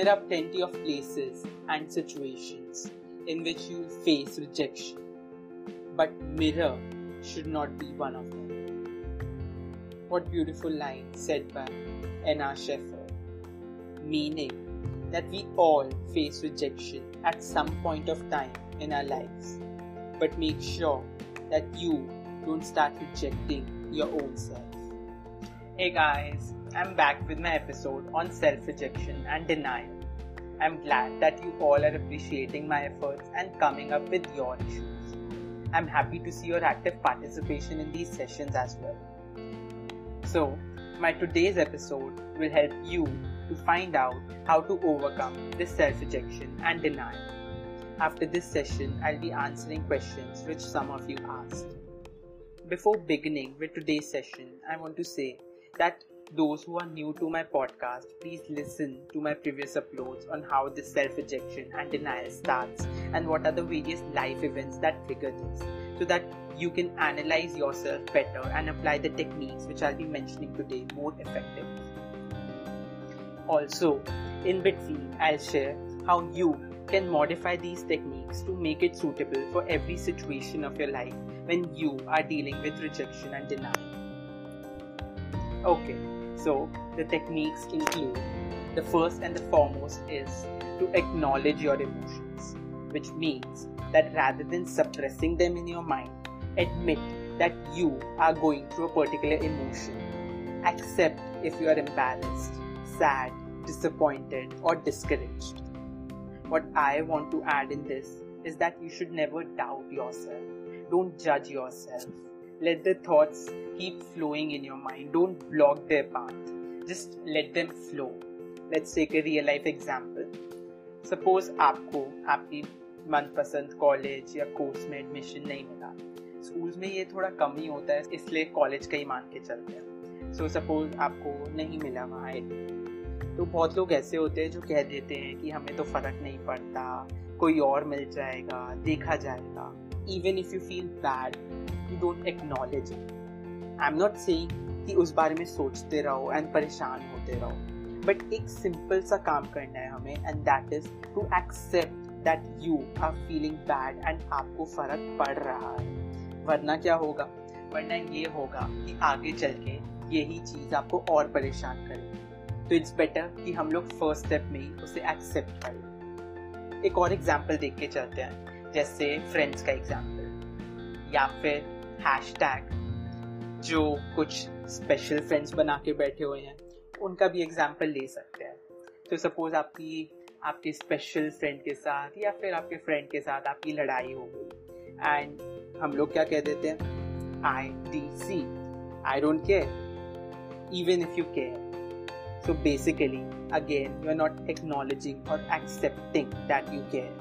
there are plenty of places and situations in which you will face rejection, but mirror should not be one of them. What beautiful line said by Anna Sheffer, meaning that we all face rejection at some point of time in our lives, but make sure that you don't start rejecting your own self. Hey guys, I'm back with my episode on self rejection and denial. I'm glad that you all are appreciating my efforts and coming up with your issues. I'm happy to see your active participation in these sessions as well. So, my today's episode will help you to find out how to overcome this self rejection and denial. After this session, I'll be answering questions which some of you asked. Before beginning with today's session, I want to say that those who are new to my podcast, please listen to my previous uploads on how this self rejection and denial starts and what are the various life events that trigger this so that you can analyze yourself better and apply the techniques which I'll be mentioning today more effectively. Also, in between, I'll share how you can modify these techniques to make it suitable for every situation of your life when you are dealing with rejection and denial. Okay, so the techniques include the first and the foremost is to acknowledge your emotions, which means that rather than suppressing them in your mind, admit that you are going through a particular emotion. Accept if you are embarrassed, sad, disappointed, or discouraged. What I want to add in this is that you should never doubt yourself. Don't judge yourself. Let the thoughts keep flowing in your mind. Don't block their path. Just let them flow. Let's take a real life example. Suppose आपको आपकी मनपसंद college या course में admission नहीं मिला schools में ये थोड़ा कम ही होता है, इसलिए कॉलेज का ही मान के चलते हैं सो सपोज़ आपको नहीं मिला वहाँ तो बहुत लोग ऐसे होते हैं जो कह देते हैं कि हमें तो फ़र्क नहीं पड़ता, कोई और मिल जाएगा, देखा जाएगा even if you feel bad you don't acknowledge I am not saying कि उस बारे में सोचते रहो एंड परेशान होते रहो। बट एक सिंपल सा काम करना है हमें and that is to accept that you are feeling bad and आपको फ़र्क पड़ रहा है। वरना क्या होगा? वरना ये होगा कि आगे चल के यही चीज़ आपको और परेशान करेगी। तो इट्स बेटर कि हम लोग फ़र्स्ट स्टेप में ही उसे एक्सेप्ट करें। एक और एग्ज़ाम्पल देख के चलते हैं। जैसे फ्रेंड्स का एग्ज़ाम्पल या फिर हैश जो कुछ स्पेशल फ्रेंड्स बना के बैठे हुए हैं, उनका भी एग्ज़ाम्पल ले सकते हैं। तो सपोज़ आपकी, आपके स्पेशल फ्रेंड के साथ या फिर आपके फ्रेंड के साथ आपकी लड़ाई हो गई। एंड हम लोग क्या कह देते हैं? I D C I don't care even if you care so basically again you are not acknowledging और एक्सेप्टिंग दैट यू केयर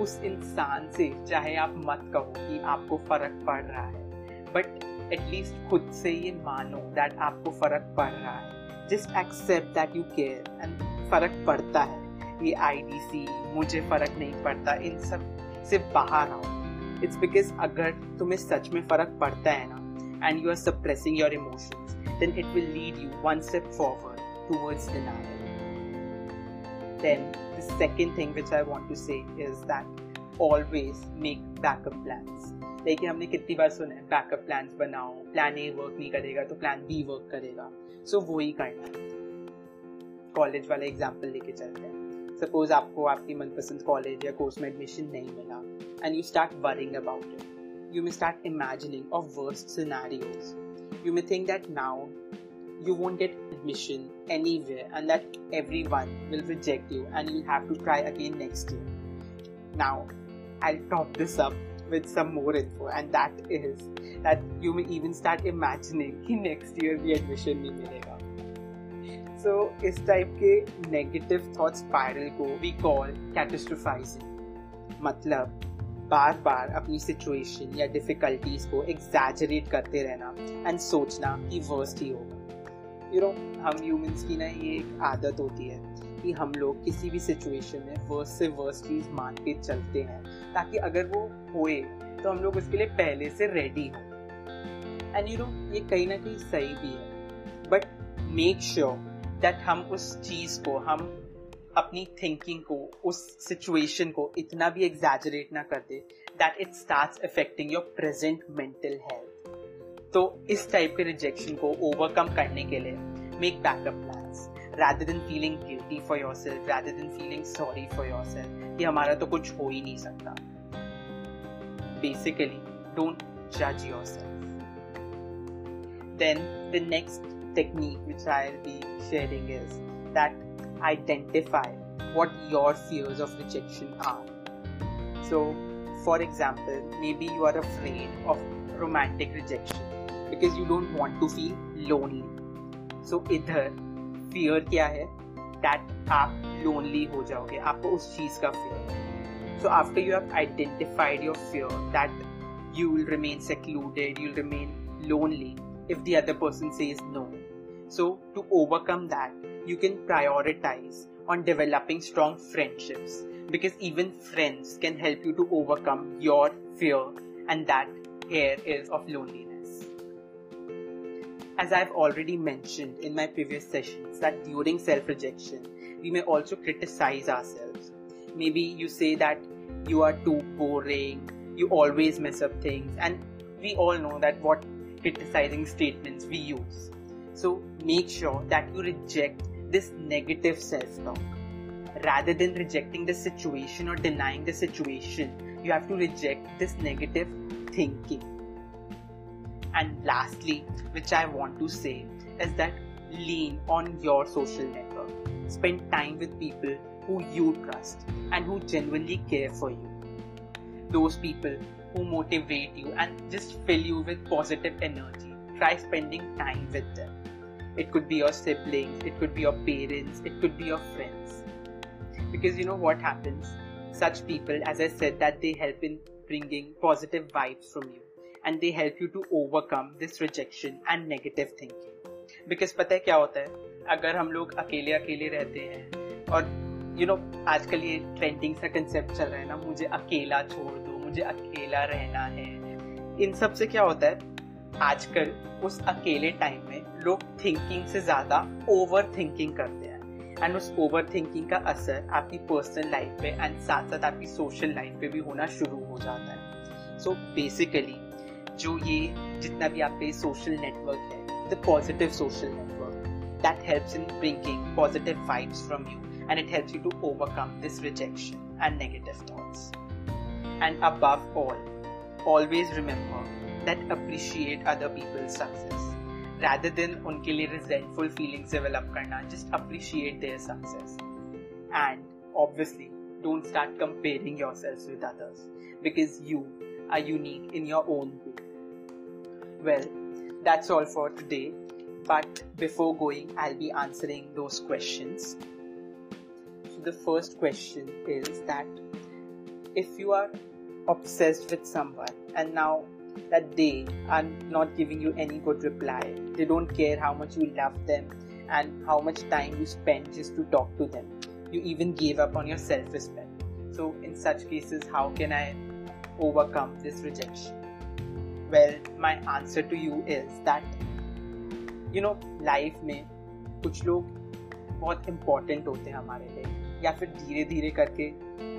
उस इंसान से, चाहे आप मत कहो कि आपको फ़र्क पड़ रहा है। बट एटलीस्ट खुद से ये मानो दैट आपको फ़र्क पड़ रहा है। Just accept that you care and फ़र्क पड़ता है। ये IDC मुझे फ़र्क नहीं पड़ता, इन सबसे बाहर आओ। इट्स बिकॉज़ अगर तुम्हें सच में फ़र्क पड़ता है ना and you are suppressing your emotions then it will lead you one step forward towards denial. Then the second thing which I want to say is that always make backup plans. लेकिन हमने कितनी बार सुना है backup plan बनाओ plan A work नहीं करेगा तो प्लान बी वर्क करेगा। सो so, वो ही करना कॉलेज वाला एग्ज़ाम्पल लेके चलते हैं। सपोज़ आपको आपकी मनपसंद कॉलेज या कोर्स में एडमिशन नहीं मिला and you start worrying about it you may start imagining of worst scenarios you may think that now you won't get admission anywhere and that everyone will reject you and you'll have to try again next year. Now, I'll top this up with some more info and that is that you may even start imagining कि next year भी admission नहीं मिलेगा so, इस type के negative thought spiral को we call catastrophising मतलब बार बार अपनी सिचुएशन या डिफिकल्टीज को एग्जैजरेट करते रहना एंड सोचना कि वर्स्ट ही होगा यू नो हम ह्यूमंस की ना ये एक आदत होती है कि हम लोग किसी भी सिचुएशन में वर्स्ट से वर्स्ट चीज़ मान के चलते हैं, ताकि अगर वो होए तो हम लोग उसके लिए पहले से रेडी हो। एंड यू नो ये कहीं ना कहीं सही भी है। बट मेक श्योर दैट हम उस चीज़ को, हम अपनी थिंकिंग को, उस सिचुएशन को इतना भी एग्जैजरेट ना कर दे that it starts affecting your present mental health तो इस टाइप के रिजेक्शन को ओवरकम करने के लिए make backup plans rather than feeling guilty for yourself then feeling sorry for your कि हमारा तो कुछ हो ही नहीं सकता. बेसिकली डोंट जज your then the next technique which I be sharing is that identify what your fears of rejection are so for example maybe you are afraid of romantic rejection because you don't want to feel lonely. So, इधर fear क्या है that आप lonely हो जाओगे आपको उस चीज का fear So, after you have identified your fear that you will remain secluded, you'll remain lonely if the other person says no. So, to overcome that, you can prioritize on developing strong friendships because even friends can help you to overcome your fear and that here is of loneliness. As I've already mentioned in my previous sessions that during self-rejection, we may also criticize ourselves. Maybe you say that you are too boring, you always mess up things and we all know that what criticizing statements we use. So make sure that you reject this negative self talk. Rather than rejecting the situation or denying the situation, you have to reject this negative thinking. And lastly, which I want to say is that lean on your social network. Spend time with people who you trust and who genuinely care for you. Those people who motivate you and just fill you with positive energy. Try spending time with them. It could be your siblings, it could be your parents, it could be your friends. Because you know what happens? Such people, as I said, that they help in bringing positive vibes from you and they help you to overcome this rejection and negative thinking. Because पता है क्या होता है? अगर हम लोग अकेले अकेले रहते हैं, और यू नो आजकल ये ट्रेंडिंग सा कंसेप्ट चल रहा है ना, मुझे अकेला छोड़ दो, मुझे अकेला रहना है। इन सबसे क्या होता है? आजकल, उस अकेले टाइम में लोग थिंकिंग से ज़्यादा ओवर थिंकिंग करते हैं। एंड उस ओवर थिंकिंग का असर आपकी पर्सनल लाइफ पे एंड साथ साथ आपकी सोशल लाइफ पे भी होना शुरू हो जाता है। सो बेसिकली जो ये जितना भी आपका सोशल नेटवर्क है the positive social network that helps in bringing positive vibes from you and it helps you to overcome this rejection and negative thoughts and above all always remember that appreciate other people's success rather than उनके लिए resentful feelings develop करना just appreciate their success and obviously don't start comparing yourselves with others because you are unique in your own way well that's all for today but before going I'll be answering those questions so the first question is that if you are obsessed with someone and now that they are not giving you any good reply. They don't care how much you love them and how much time you spend just to talk to them. You even gave up on your self respect. So, in such cases, how can I overcome this rejection? Well, my answer to you is that you know life में कुछ लोग बहुत important होते हैं हमारे लिए या फिर धीरे धीरे करके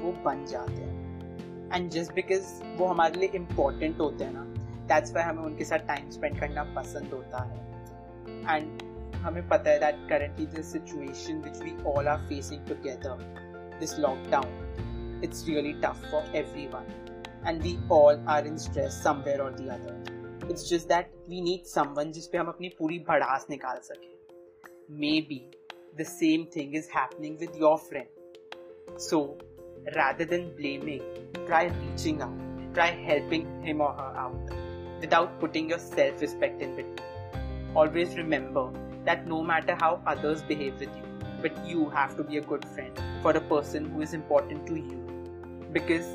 वो बन जाते हैं। एंड जस्ट बिकॉज़ वो हमारे लिए इम्पोर्टेंट होते हैं ना दैट्स वाई हमें उनके साथ टाइम स्पेंड करना पसंद होता है। एंड हमें पता है that currently this situation which we all are facing together this lockdown it's really tough for everyone and we all are in stress somewhere और the other it's just that we need someone जिसपे हम अपनी पूरी भड़ास निकाल सके may be the same thing is happening with your friend so rather than blaming, try reaching out, try helping him or her out without putting your self respect in between. Always remember that no matter how others behave with you, but you have to be a good friend for a person who is important to you because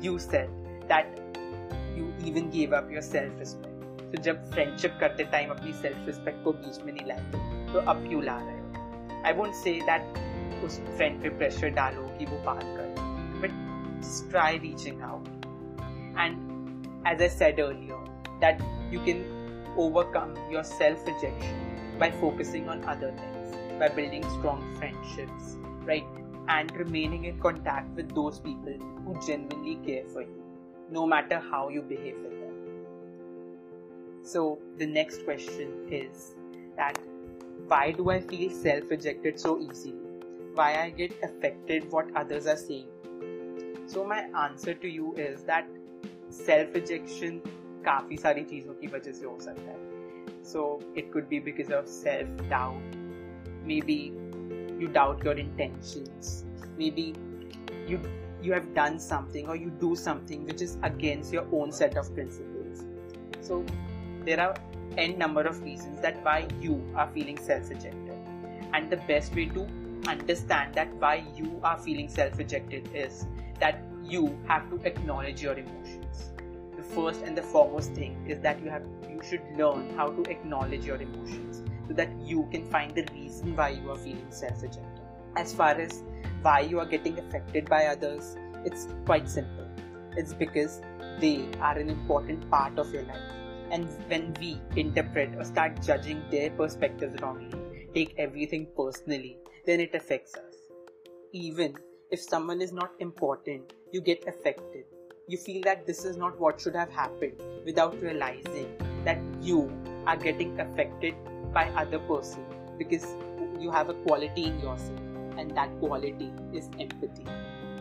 you said that you even gave up your self respect. So जब friendship करते time अपनी self respect को बीच में नहीं लाए तो अब क्यों ला रहे हो आई वोंट से दैट उस फ्रेंड पे प्रेशर डालो कि वो बात कर but try reaching out and as i said earlier that you can overcome your self rejection by focusing on other things by building strong friendships right? And remaining in contact with those people who genuinely care for you, no matter how you behave with them. So, the next question is that why do I feel self rejected so easily? Why I get affected what others are saying? So, my answer to you is that self rejection काफ़ी सारी चीज़ों की वजह से हो सकता है so it could be because of self doubt. Maybe you doubt your intentions. Maybe you you have done something or you do something which is against your own set of principles. So there are n number of reasons that why you are feeling self-rejected. And the best way to understand that why you are feeling self-rejected is that you have to acknowledge your emotions. The first and the foremost thing is that you have you should learn how to acknowledge your emotions so that you can find the reason why you are feeling self rejected. As far as why you are getting affected by others, it's quite simple. It's because they are an important part of your life. And when we interpret or start judging their perspectives wrongly, take everything personally, then it affects us. Even if someone is not important, you get affected. You feel that this is not what should have happened without realizing that you are getting affected by other person because you have a quality in yourself and that quality is empathy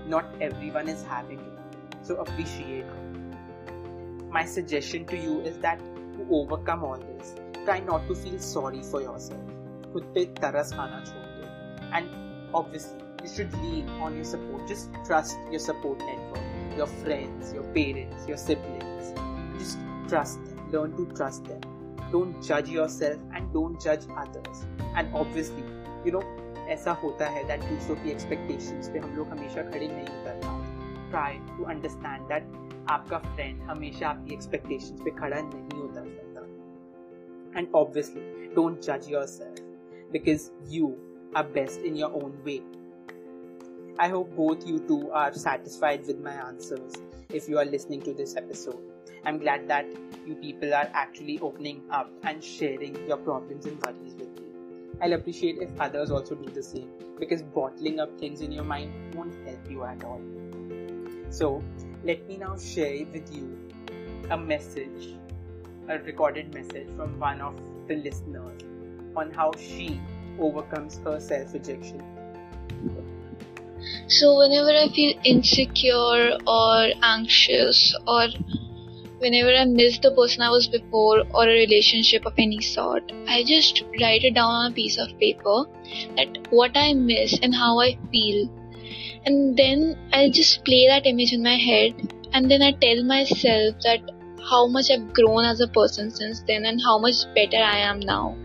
not everyone is having it so appreciate it my suggestion to you is that to overcome all this try not to feel sorry for yourself खुद पे तरस खाना छोड़ दो and obviously you should lean on your support just trust your support network your friends your parents your siblings just trust them learn to trust them don't judge yourself and don't judge others and obviously you know ऐसा होता है that दूसरों की expectations पे हम लोग हमेशा खड़े नहीं उतर पाते ट्राई टू अंडरस्टैंड दैट आपका फ्रेंड हमेशा आपकी एक्सपेक्टेशंस पे खड़ा नहीं उतर सकता एंड ऑब्वियसली डोंट जज yourself because you are best in your own way I hope both you two are satisfied with my answers if you are listening to this episode. I'm glad that you people are actually opening up and sharing your problems and worries with me. I'll appreciate if others also do the same because bottling up things in your mind won't help you at all. So, let me now share with you a message, a recorded message from one of the listeners on how she overcomes her self rejection. So, whenever I feel insecure or anxious or whenever I miss the person I was before or a relationship of any sort, I just write it down on a piece of paper that what I miss and how I feel. And then I just play that image in my head and then I tell myself that how much I've grown as a person since then and how much better I am now.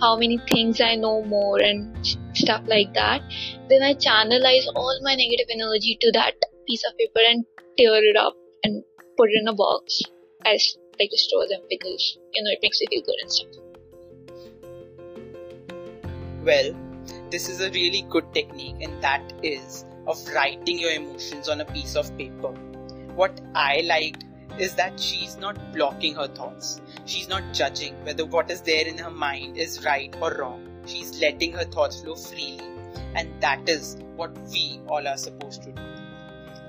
How many things I know more and stuff like that. Then I channelize all my negative energy to that piece of paper and tear it up and put it in a box as like to store them because you know it makes you feel good and stuff. Well, this is a really good technique, and that is of writing your emotions on a piece of paper. What I liked is that she's not blocking her thoughts. She's not judging whether what is there in her mind is right or wrong. She's letting her thoughts flow freely. And that is what we all are supposed to do.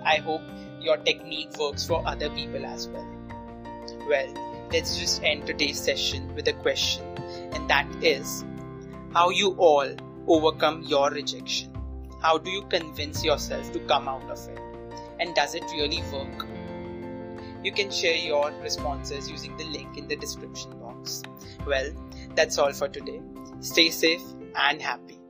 I hope your technique works for other people as well. Well, let's just end today's session with a question, and that is how you all overcome your rejection. How do you convince yourself to come out of it? And does it really work? You can share your responses using the link in the description box. Well, that's all for today. Stay safe and happy.